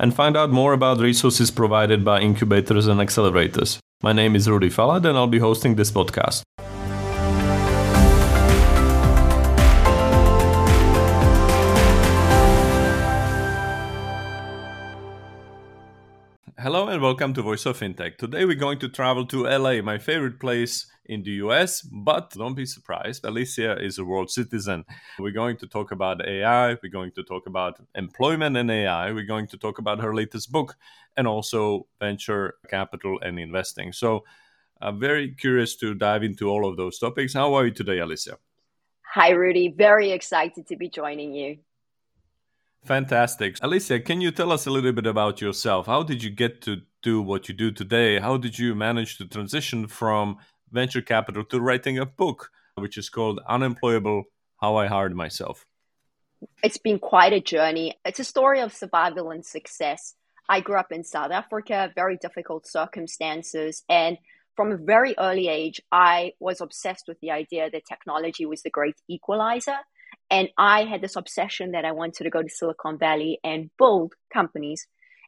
and find out more about resources provided by incubators and accelerators. My name is Rudy Falat, and I'll be hosting this podcast. Hello and welcome to Voice of Fintech. Today we're going to travel to LA, my favorite place in the US, but don't be surprised, Alysia is a world citizen. We're going to talk about AI, we're going to talk about employment and AI, we're going to talk about her latest book, and also venture capital and investing. So I'm very curious to dive into all of those topics. How are you today, Alysia? Hi, Rudy. Very excited to be joining you. Fantastic. Alysia, can you tell us a little bit about yourself? How did you get to do what you do today? How did you manage to transition from venture capital to writing a book, which is called Unemployable How I Hired Myself? It's been quite a journey. It's a story of survival and success. I grew up in South Africa, very difficult circumstances. And from a very early age, I was obsessed with the idea that technology was the great equalizer and I had this obsession that I wanted to go to Silicon Valley and build companies.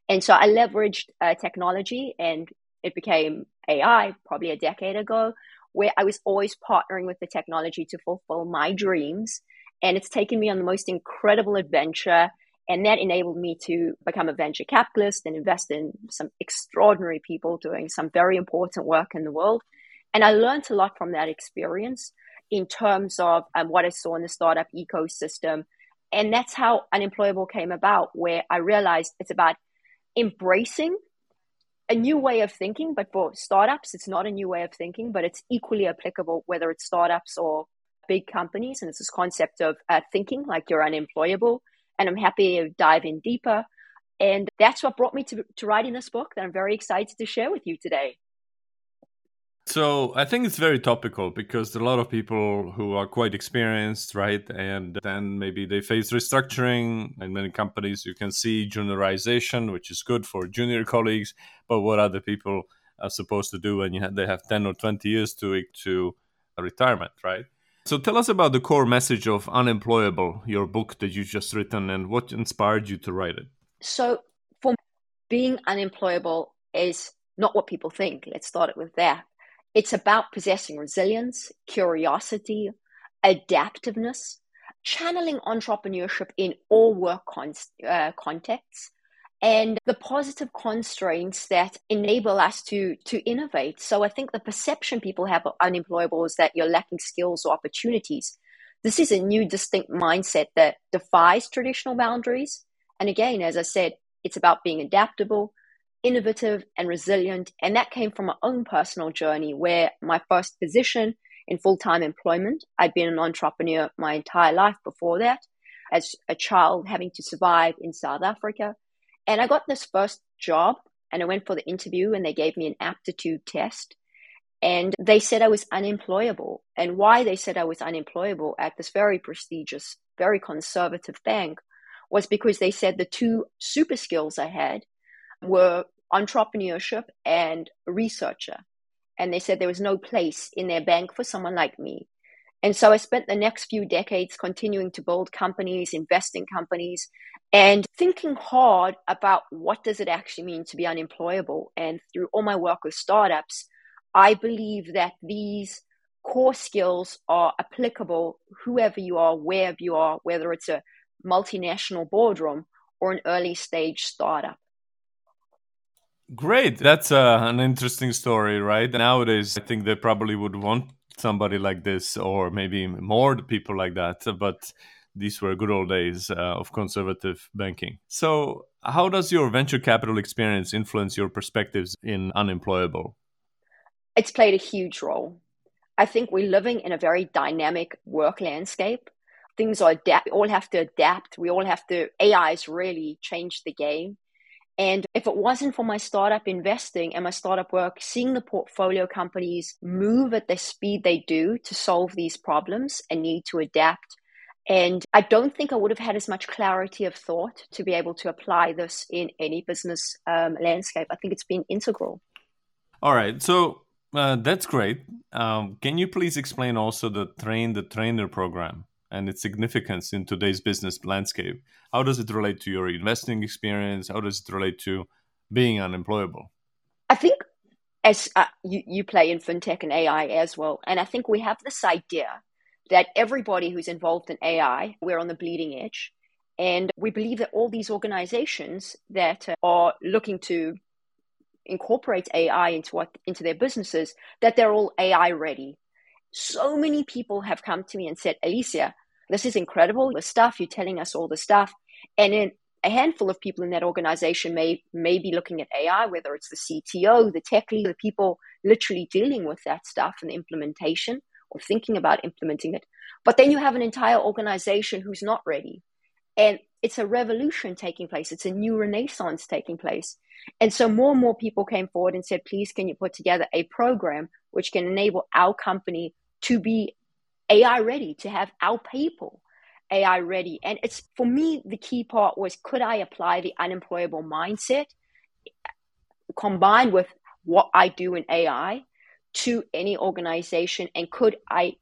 And so I leveraged uh, technology and it became AI probably a decade ago, where I was always partnering with the technology to fulfill my dreams. And it's taken me on the most incredible adventure. And that enabled me to become a venture capitalist and invest in some extraordinary people doing some very important work in the world. And I learned a lot from that experience in terms of um, what I saw in the startup ecosystem. And that's how Unemployable came about, where I realized it's about embracing a new way of thinking. But for startups, it's not a new way of thinking, but it's equally applicable whether it's startups or big companies. And it's this concept of uh, thinking like you're unemployable. And I'm happy to dive in deeper. And that's what brought me to, to writing this book that I'm very excited to share with you today. So I think it's very topical because a lot of people who are quite experienced, right? And then maybe they face restructuring. In many companies, you can see juniorization, which is good for junior colleagues. But what other people are supposed to do when have, they have 10 or 20 years to, to retirement, right? So tell us about the core message of Unemployable, your book that you just written, and what inspired you to write it. So for being unemployable is not what people think. Let's start it with that it's about possessing resilience, curiosity, adaptiveness, channeling entrepreneurship in all work con- uh, contexts, and the positive constraints that enable us to to innovate. So I think the perception people have of unemployable is that you're lacking skills or opportunities. This is a new, distinct mindset that defies traditional boundaries. And again, as I said, it's about being adaptable, innovative and resilient. And that came from my own personal journey where my first position in full time employment, I'd been an entrepreneur my entire life before that, as a child having to survive in South Africa. And I got this first job and I went for the interview and they gave me an aptitude test. And they said I was unemployable. And why they said I was unemployable at this very prestigious, very conservative bank was because they said the two super skills I had were entrepreneurship and researcher. And they said there was no place in their bank for someone like me. And so I spent the next few decades continuing to build companies, invest in companies, and thinking hard about what does it actually mean to be unemployable. And through all my work with startups, I believe that these core skills are applicable whoever you are, wherever you are, whether it's a multinational boardroom or an early stage startup. Great. That's uh, an interesting story, right? Nowadays, I think they probably would want somebody like this, or maybe more people like that. But these were good old days uh, of conservative banking. So, how does your venture capital experience influence your perspectives in unemployable? It's played a huge role. I think we're living in a very dynamic work landscape. Things are adapt. We all have to adapt. We all have to. AI has really changed the game And if it wasn't for my startup investing and my startup work, seeing the portfolio companies move at the speed they do to solve these problems and need to adapt. And I don't think I would have had as much clarity of thought to be able to apply this in any business um, landscape. I think it's been integral. All right. So uh, that's great. Um, can you please explain also the train the trainer program? And its significance in today's business landscape. How does it relate to your investing experience? How does it relate to being unemployable? I think as uh, you, you play in fintech and AI as well, and I think we have this idea that everybody who's involved in AI, we're on the bleeding edge. And we believe that all these organizations that are looking to incorporate AI into what into their businesses, that they're all AI ready. So many people have come to me and said, Alysia, this is incredible. The stuff you're telling us all the stuff. And then a handful of people in that organization may may be looking at AI, whether it's the CTO, the tech lead, the people literally dealing with that stuff and the implementation or thinking about implementing it. But then you have an entire organization who's not ready. And it's a revolution taking place. It's a new renaissance taking place. And so more and more people came forward and said, please, can you put together a program which can enable our company to be AI ready, to have our people AI ready. And it's for me, the key part was could I apply the unemployable mindset combined with what I do in AI to any organization? And could I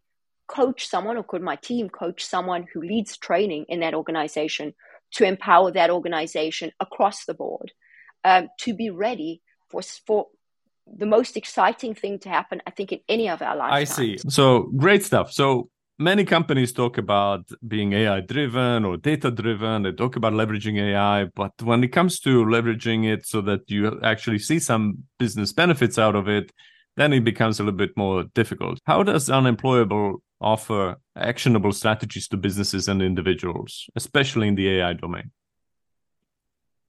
coach someone or could my team coach someone who leads training in that organization to empower that organization across the board um, to be ready for, for the most exciting thing to happen, I think, in any of our lives. I see. So great stuff. So many companies talk about being AI driven or data driven. They talk about leveraging AI, but when it comes to leveraging it so that you actually see some business benefits out of it, then it becomes a little bit more difficult. How does Unemployable offer actionable strategies to businesses and individuals, especially in the AI domain?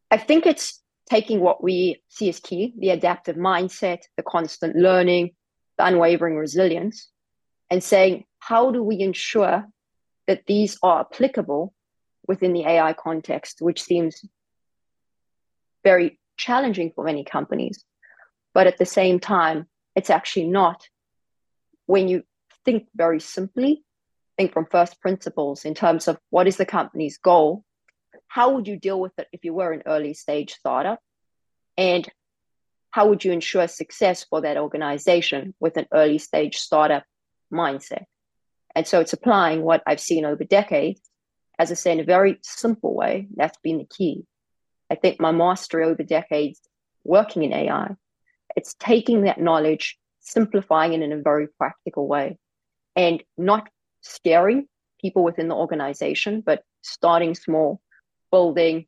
I think it's taking what we see as key the adaptive mindset, the constant learning, the unwavering resilience, and saying, how do we ensure that these are applicable within the AI context, which seems very challenging for many companies. But at the same time, it's actually not. When you think very simply, think from first principles in terms of what is the company's goal how would you deal with it if you were an early stage startup? And how would you ensure success for that organization with an early stage startup mindset? And so it's applying what I've seen over decades, as I say, in a very simple way. That's been the key. I think my mastery over decades working in AI, it's taking that knowledge, simplifying it in a very practical way, and not scaring people within the organization, but starting small, building,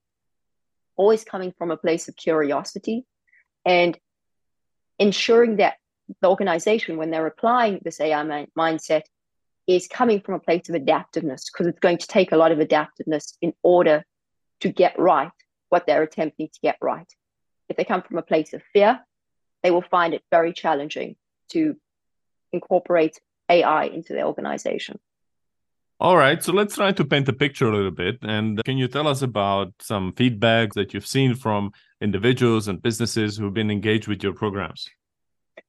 always coming from a place of curiosity and ensuring that the organization, when they're applying this AI mi- mindset, is coming from a place of adaptiveness because it's going to take a lot of adaptiveness in order to get right what they're attempting to get right. If they come from a place of fear, they will find it very challenging to incorporate AI into their organization. All right, so let's try to paint a picture a little bit. And can you tell us about some feedback that you've seen from individuals and businesses who've been engaged with your programs?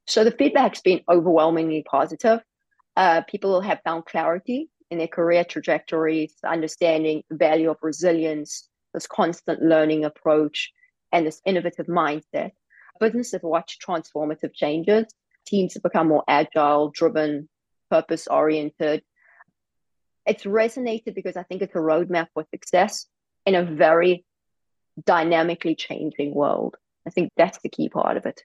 So the feedback's been overwhelmingly positive. Uh, people have found clarity in their career trajectories, understanding the value of resilience, this constant learning approach, and this innovative mindset. Businesses have watched transformative changes. Teams have become more agile, driven, purpose oriented, it's resonated because I think it's a roadmap for success in a very dynamically changing world. I think that's the key part of it.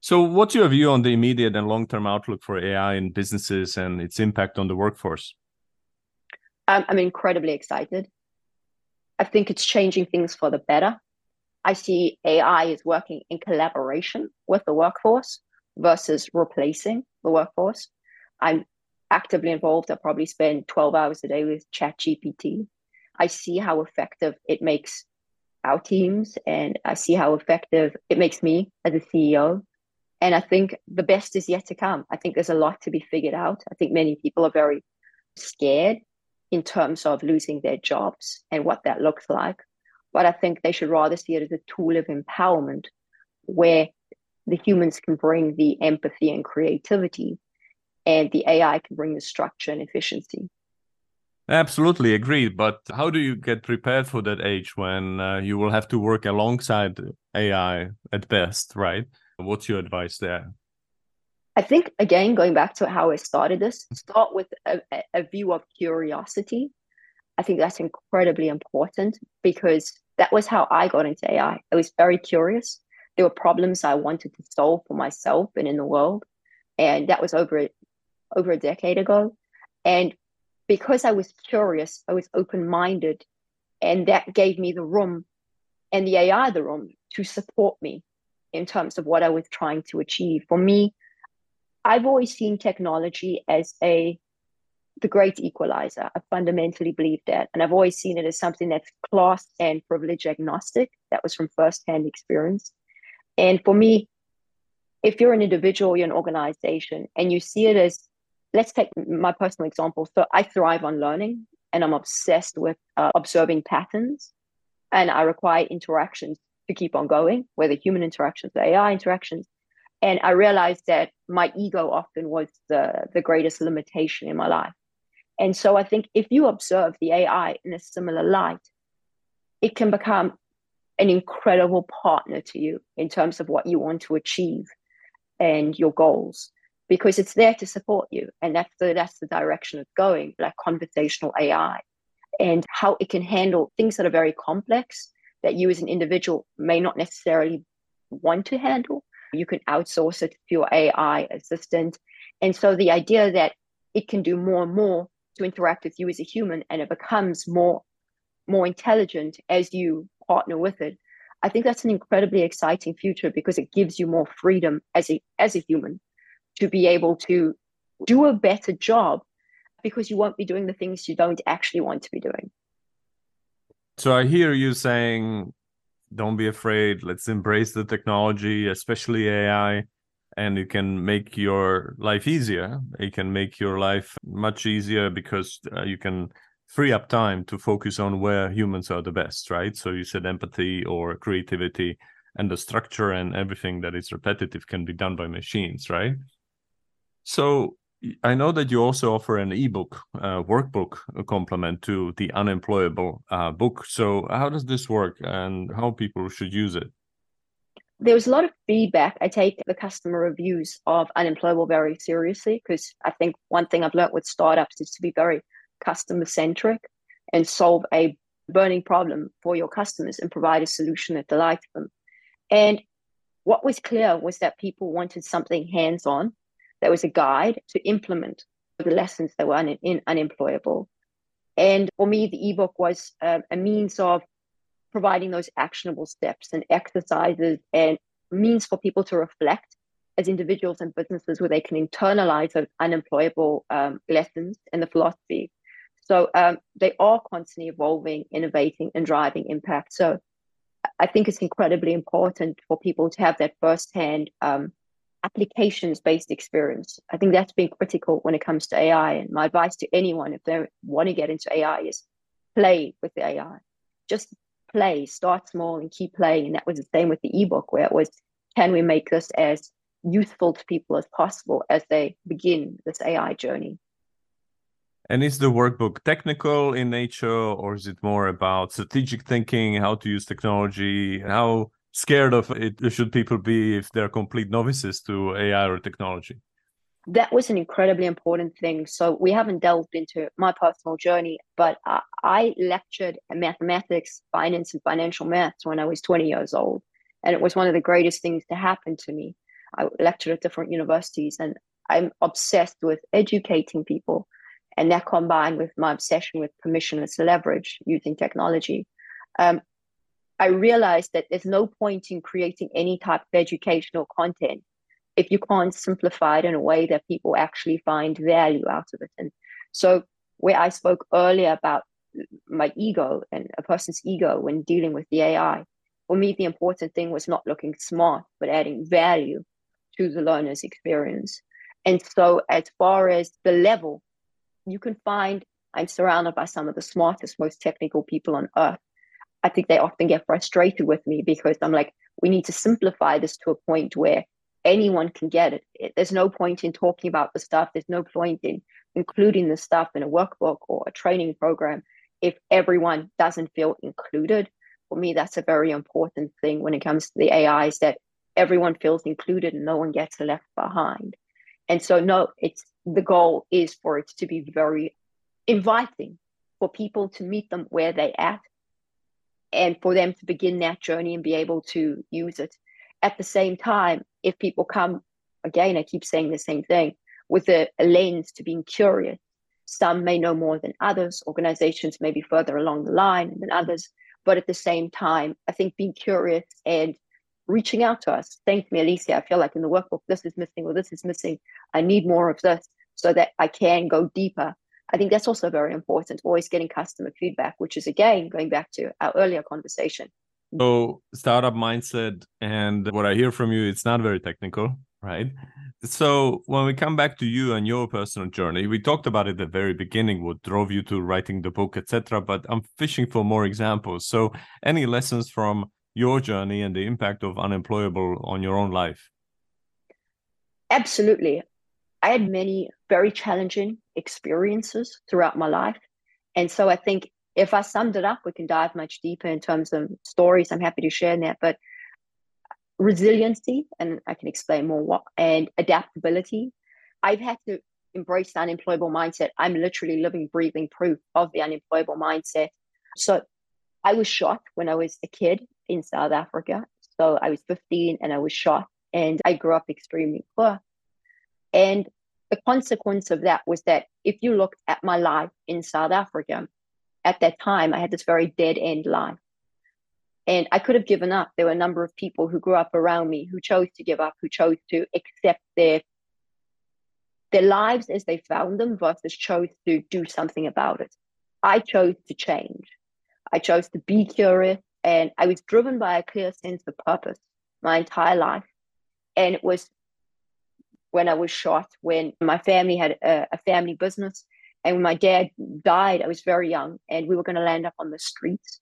So, what's your view on the immediate and long term outlook for AI in businesses and its impact on the workforce? I'm, I'm incredibly excited. I think it's changing things for the better. I see AI is working in collaboration with the workforce versus replacing the workforce. I'm actively involved. I probably spend 12 hours a day with ChatGPT. I see how effective it makes our teams and I see how effective it makes me as a CEO. And I think the best is yet to come. I think there's a lot to be figured out. I think many people are very scared in terms of losing their jobs and what that looks like. but I think they should rather see it as a tool of empowerment where the humans can bring the empathy and creativity and the AI can bring the structure and efficiency. Absolutely agreed. But how do you get prepared for that age when uh, you will have to work alongside AI at best, right? What's your advice there? I think, again, going back to how I started this, start with a, a view of curiosity. I think that's incredibly important because that was how I got into AI. I was very curious. There were problems I wanted to solve for myself and in the world. And that was over, over a decade ago. And because I was curious, I was open minded, and that gave me the room and the AI the room to support me in terms of what I was trying to achieve. For me, I've always seen technology as a the great equalizer. I fundamentally believe that. And I've always seen it as something that's class and privilege agnostic. That was from firsthand experience. And for me, if you're an individual, you're an organization, and you see it as let's take my personal example. So I thrive on learning and I'm obsessed with uh, observing patterns and I require interactions to keep on going, whether human interactions, or AI interactions. And I realized that my ego often was the, the greatest limitation in my life. And so I think if you observe the AI in a similar light, it can become an incredible partner to you in terms of what you want to achieve and your goals because it's there to support you. And that's the that's the direction it's going like conversational ai and how it can handle things that are very complex that you as an individual may not necessarily want to handle. You can outsource it to your ai assistant. And so the idea that it can do more and more to interact with you as a human and it becomes more more intelligent as you partner with it i think that's an incredibly exciting future because it gives you more freedom as a as a human to be able to do a better job because you won't be doing the things you don't actually want to be doing. So I hear you saying, don't be afraid, let's embrace the technology, especially AI, and it can make your life easier. It can make your life much easier because uh, you can free up time to focus on where humans are the best, right? So you said empathy or creativity and the structure and everything that is repetitive can be done by machines, right? So I know that you also offer an ebook uh, workbook complement to the unemployable uh, book. So how does this work, and how people should use it? There was a lot of feedback. I take the customer reviews of unemployable very seriously because I think one thing I've learned with startups is to be very customer centric and solve a burning problem for your customers and provide a solution that delights them. And what was clear was that people wanted something hands on there was a guide to implement the lessons that were un- in, unemployable. And for me, the ebook was uh, a means of providing those actionable steps and exercises and means for people to reflect as individuals and businesses where they can internalize those unemployable um, lessons and the philosophy. So um, they are constantly evolving, innovating, and driving impact. So I think it's incredibly important for people to have that firsthand um, applications based experience. I think that's been critical when it comes to AI. And my advice to anyone, if they want to get into AI, is play with the AI. Just play, start small and keep playing. And that was the same with the ebook, where it was can we make this as useful to people as possible as they begin this AI journey? And is the workbook technical in nature, or is it more about strategic thinking, how to use technology, how scared of it should people be if they're complete novices to AI or technology? That was an incredibly important thing. So we haven't delved into my personal journey, but I, I lectured mathematics, finance, and financial maths when I was 20 years old. And it was one of the greatest things to happen to me. I lectured at different universities and I'm obsessed with educating people. And that combined with my obsession with permissionless leverage using technology, um, I realized that there's no point in creating any type of educational content if you can't simplify it in a way that people actually find value out of it. And so, where I spoke earlier about my ego and a person's ego when dealing with the AI, for me, the important thing was not looking smart, but adding value to the learner's experience. And so, as far as the level, you can find I'm surrounded by some of the smartest, most technical people on earth I think they often get frustrated with me because I'm like, we need to simplify this to a point where anyone can get it. There's no point in talking about the stuff. There's no point in including the stuff in a workbook or a training program if everyone doesn't feel included. For me, that's a very important thing when it comes to the AI is that everyone feels included and no one gets left behind. And so, no, it's the goal is for it to be very inviting for people to meet them where they at and for them to begin that journey and be able to use it. At the same time, if people come, again, I keep saying the same thing, with a, a lens to being curious, some may know more than others, organizations may be further along the line than others, but at the same time, I think being curious and reaching out to us, to me, Alysia, I feel like in the workbook, this is missing or this is missing. I need more of this so that I can go deeper I think that's also very important, always getting customer feedback, which is again going back to our earlier conversation. So, startup mindset, and what I hear from you, it's not very technical, right? So, when we come back to you and your personal journey, we talked about it at the very beginning, what drove you to writing the book, etc. But I'm fishing for more examples. So, any lessons from your journey and the impact of unemployable on your own life? Absolutely. I had many very challenging experiences throughout my life. And so I think if I summed it up, we can dive much deeper in terms of stories. I'm happy to share that. But resiliency, and I can explain more what, and adaptability. I've had to embrace the unemployable mindset. I'm literally living, breathing proof of the unemployable mindset. So I was shot when I was a kid in South Africa. So I was 15 and I was shot, and I grew up extremely poor. And the consequence of that was that if you looked at my life in South Africa, at that time, I had this very dead end life. And I could have given up. There were a number of people who grew up around me who chose to give up, who chose to accept their their lives as they found them versus chose to do something about it. I chose to change. I chose to be curious and I was driven by a clear sense of purpose my entire life. And it was when I was shot, when my family had a, a family business. And when my dad died, I was very young and we were going to land up on the streets.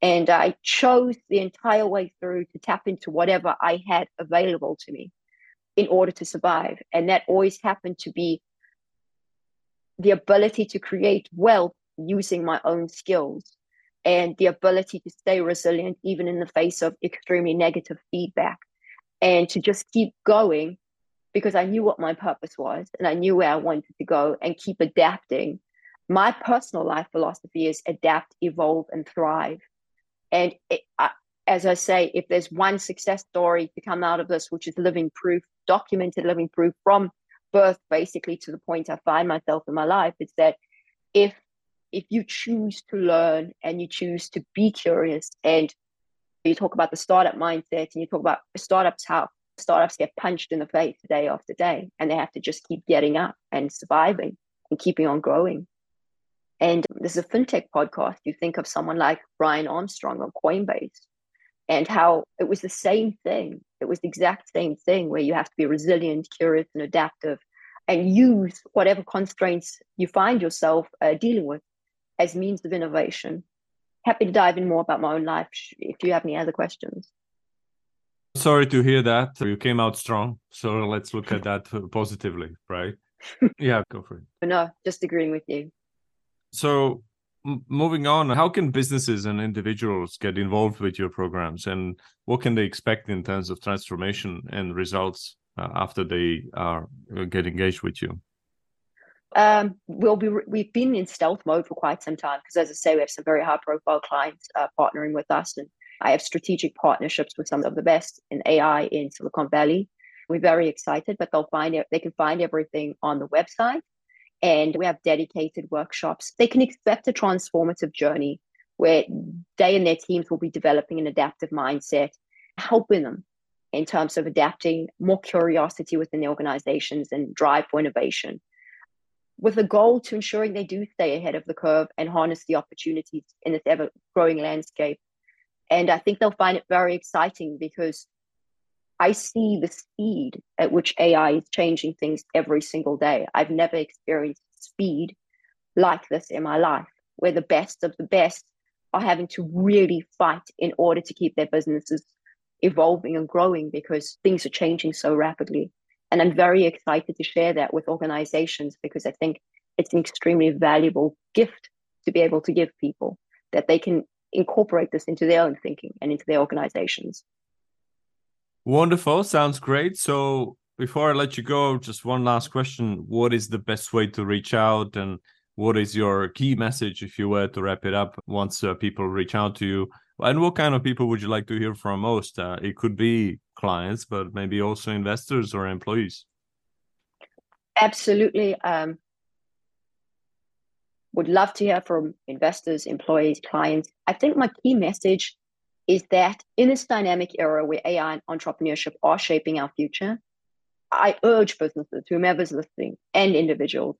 And I chose the entire way through to tap into whatever I had available to me in order to survive. And that always happened to be the ability to create wealth using my own skills and the ability to stay resilient even in the face of extremely negative feedback and to just keep going because I knew what my purpose was and I knew where I wanted to go and keep adapting. My personal life philosophy is adapt, evolve, and thrive. And it, I, as I say, if there's one success story to come out of this, which is living proof, documented living proof from birth basically to the point I find myself in my life, it's that if if you choose to learn and you choose to be curious and you talk about the startup mindset and you talk about startups how startups get punched in the face day after day and they have to just keep getting up and surviving and keeping on growing. And this is a fintech podcast. You think of someone like Brian Armstrong on Coinbase and how it was the same thing. It was the exact same thing where you have to be resilient, curious, and adaptive and use whatever constraints you find yourself uh, dealing with as means of innovation. Happy to dive in more about my own life if you have any other questions. Sorry to hear that. You came out strong. So let's look at that positively, right? yeah, go for it. No, just agreeing with you. So, moving on, how can businesses and individuals get involved with your programs and what can they expect in terms of transformation and results uh, after they are uh, get engaged with you? Um, we'll be we've been in stealth mode for quite some time because, as I say, we have some very high profile clients uh, partnering with us, and I have strategic partnerships with some of the best in AI in Silicon Valley. We're very excited, but they'll find it, they can find everything on the website. And we have dedicated workshops. They can expect a transformative journey where they and their teams will be developing an adaptive mindset, helping them in terms of adapting more curiosity within the organizations and drive for innovation with a goal to ensuring they do stay ahead of the curve and harness the opportunities in this ever growing landscape and I think they'll find it very exciting because I see the speed at which AI is changing things every single day. I've never experienced speed like this in my life, where the best of the best are having to really fight in order to keep their businesses evolving and growing because things are changing so rapidly. And I'm very excited to share that with organizations because I think it's an extremely valuable gift to be able to give people that they can incorporate this into their own thinking and into their organizations. Wonderful. Sounds great. So before I let you go, just one last question. What is the best way to reach out and what is your key message if you were to wrap it up once uh, people reach out to you? And what kind of people would you like to hear from most? Uh, it could be clients, but maybe also investors or employees. Absolutely. Um, would love to hear from investors, employees, clients. I think my key message is that in this dynamic era where AI and entrepreneurship are shaping our future, I urge businesses, whomever's listening, and individuals,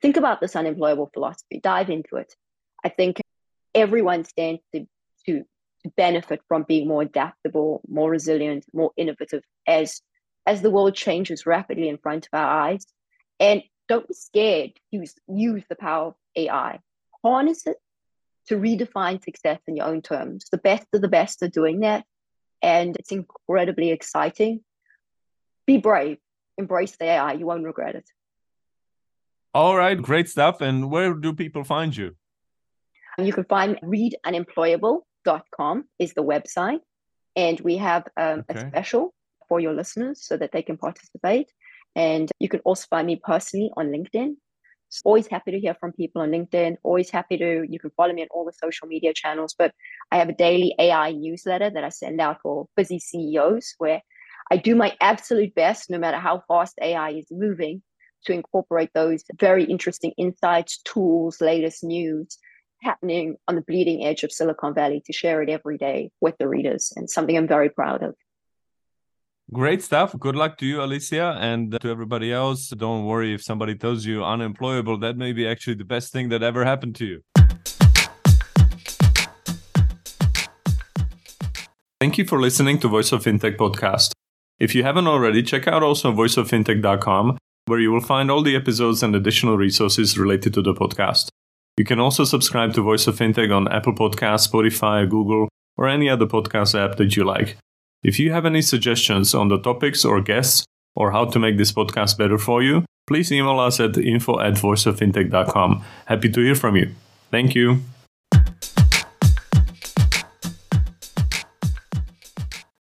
think about this unemployable philosophy, dive into it. I think everyone stands to, to, to benefit from being more adaptable, more resilient, more innovative as as the world changes rapidly in front of our eyes. And don't be scared. Use use the power of AI. Harness it to redefine success in your own terms. The best of the best are doing that. And it's incredibly exciting. Be brave. Embrace the AI. You won't regret it. All right, great stuff. And where do people find you? You can find readunemployable.com is the website. And we have um, okay. a special for your listeners so that they can participate. And you can also find me personally on LinkedIn. So always happy to hear from people on LinkedIn. Always happy to, you can follow me on all the social media channels. But I have a daily AI newsletter that I send out for busy CEOs where I do my absolute best, no matter how fast AI is moving, to incorporate those very interesting insights, tools, latest news happening on the bleeding edge of Silicon Valley to share it every day with the readers and something I'm very proud of. Great stuff. Good luck to you, Alysia, and uh, to everybody else. Don't worry if somebody tells you unemployable. That may be actually the best thing that ever happened to you. Thank you for listening to Voice of Fintech podcast. If you haven't already, check out also voiceoffintech.com, where you will find all the episodes and additional resources related to the podcast. You can also subscribe to Voice of Fintech on Apple Podcasts, Spotify, Google, or any other podcast app that you like. If you have any suggestions on the topics or guests or how to make this podcast better for you, please email us at info at voiceoffintech.com. Happy to hear from you. Thank you.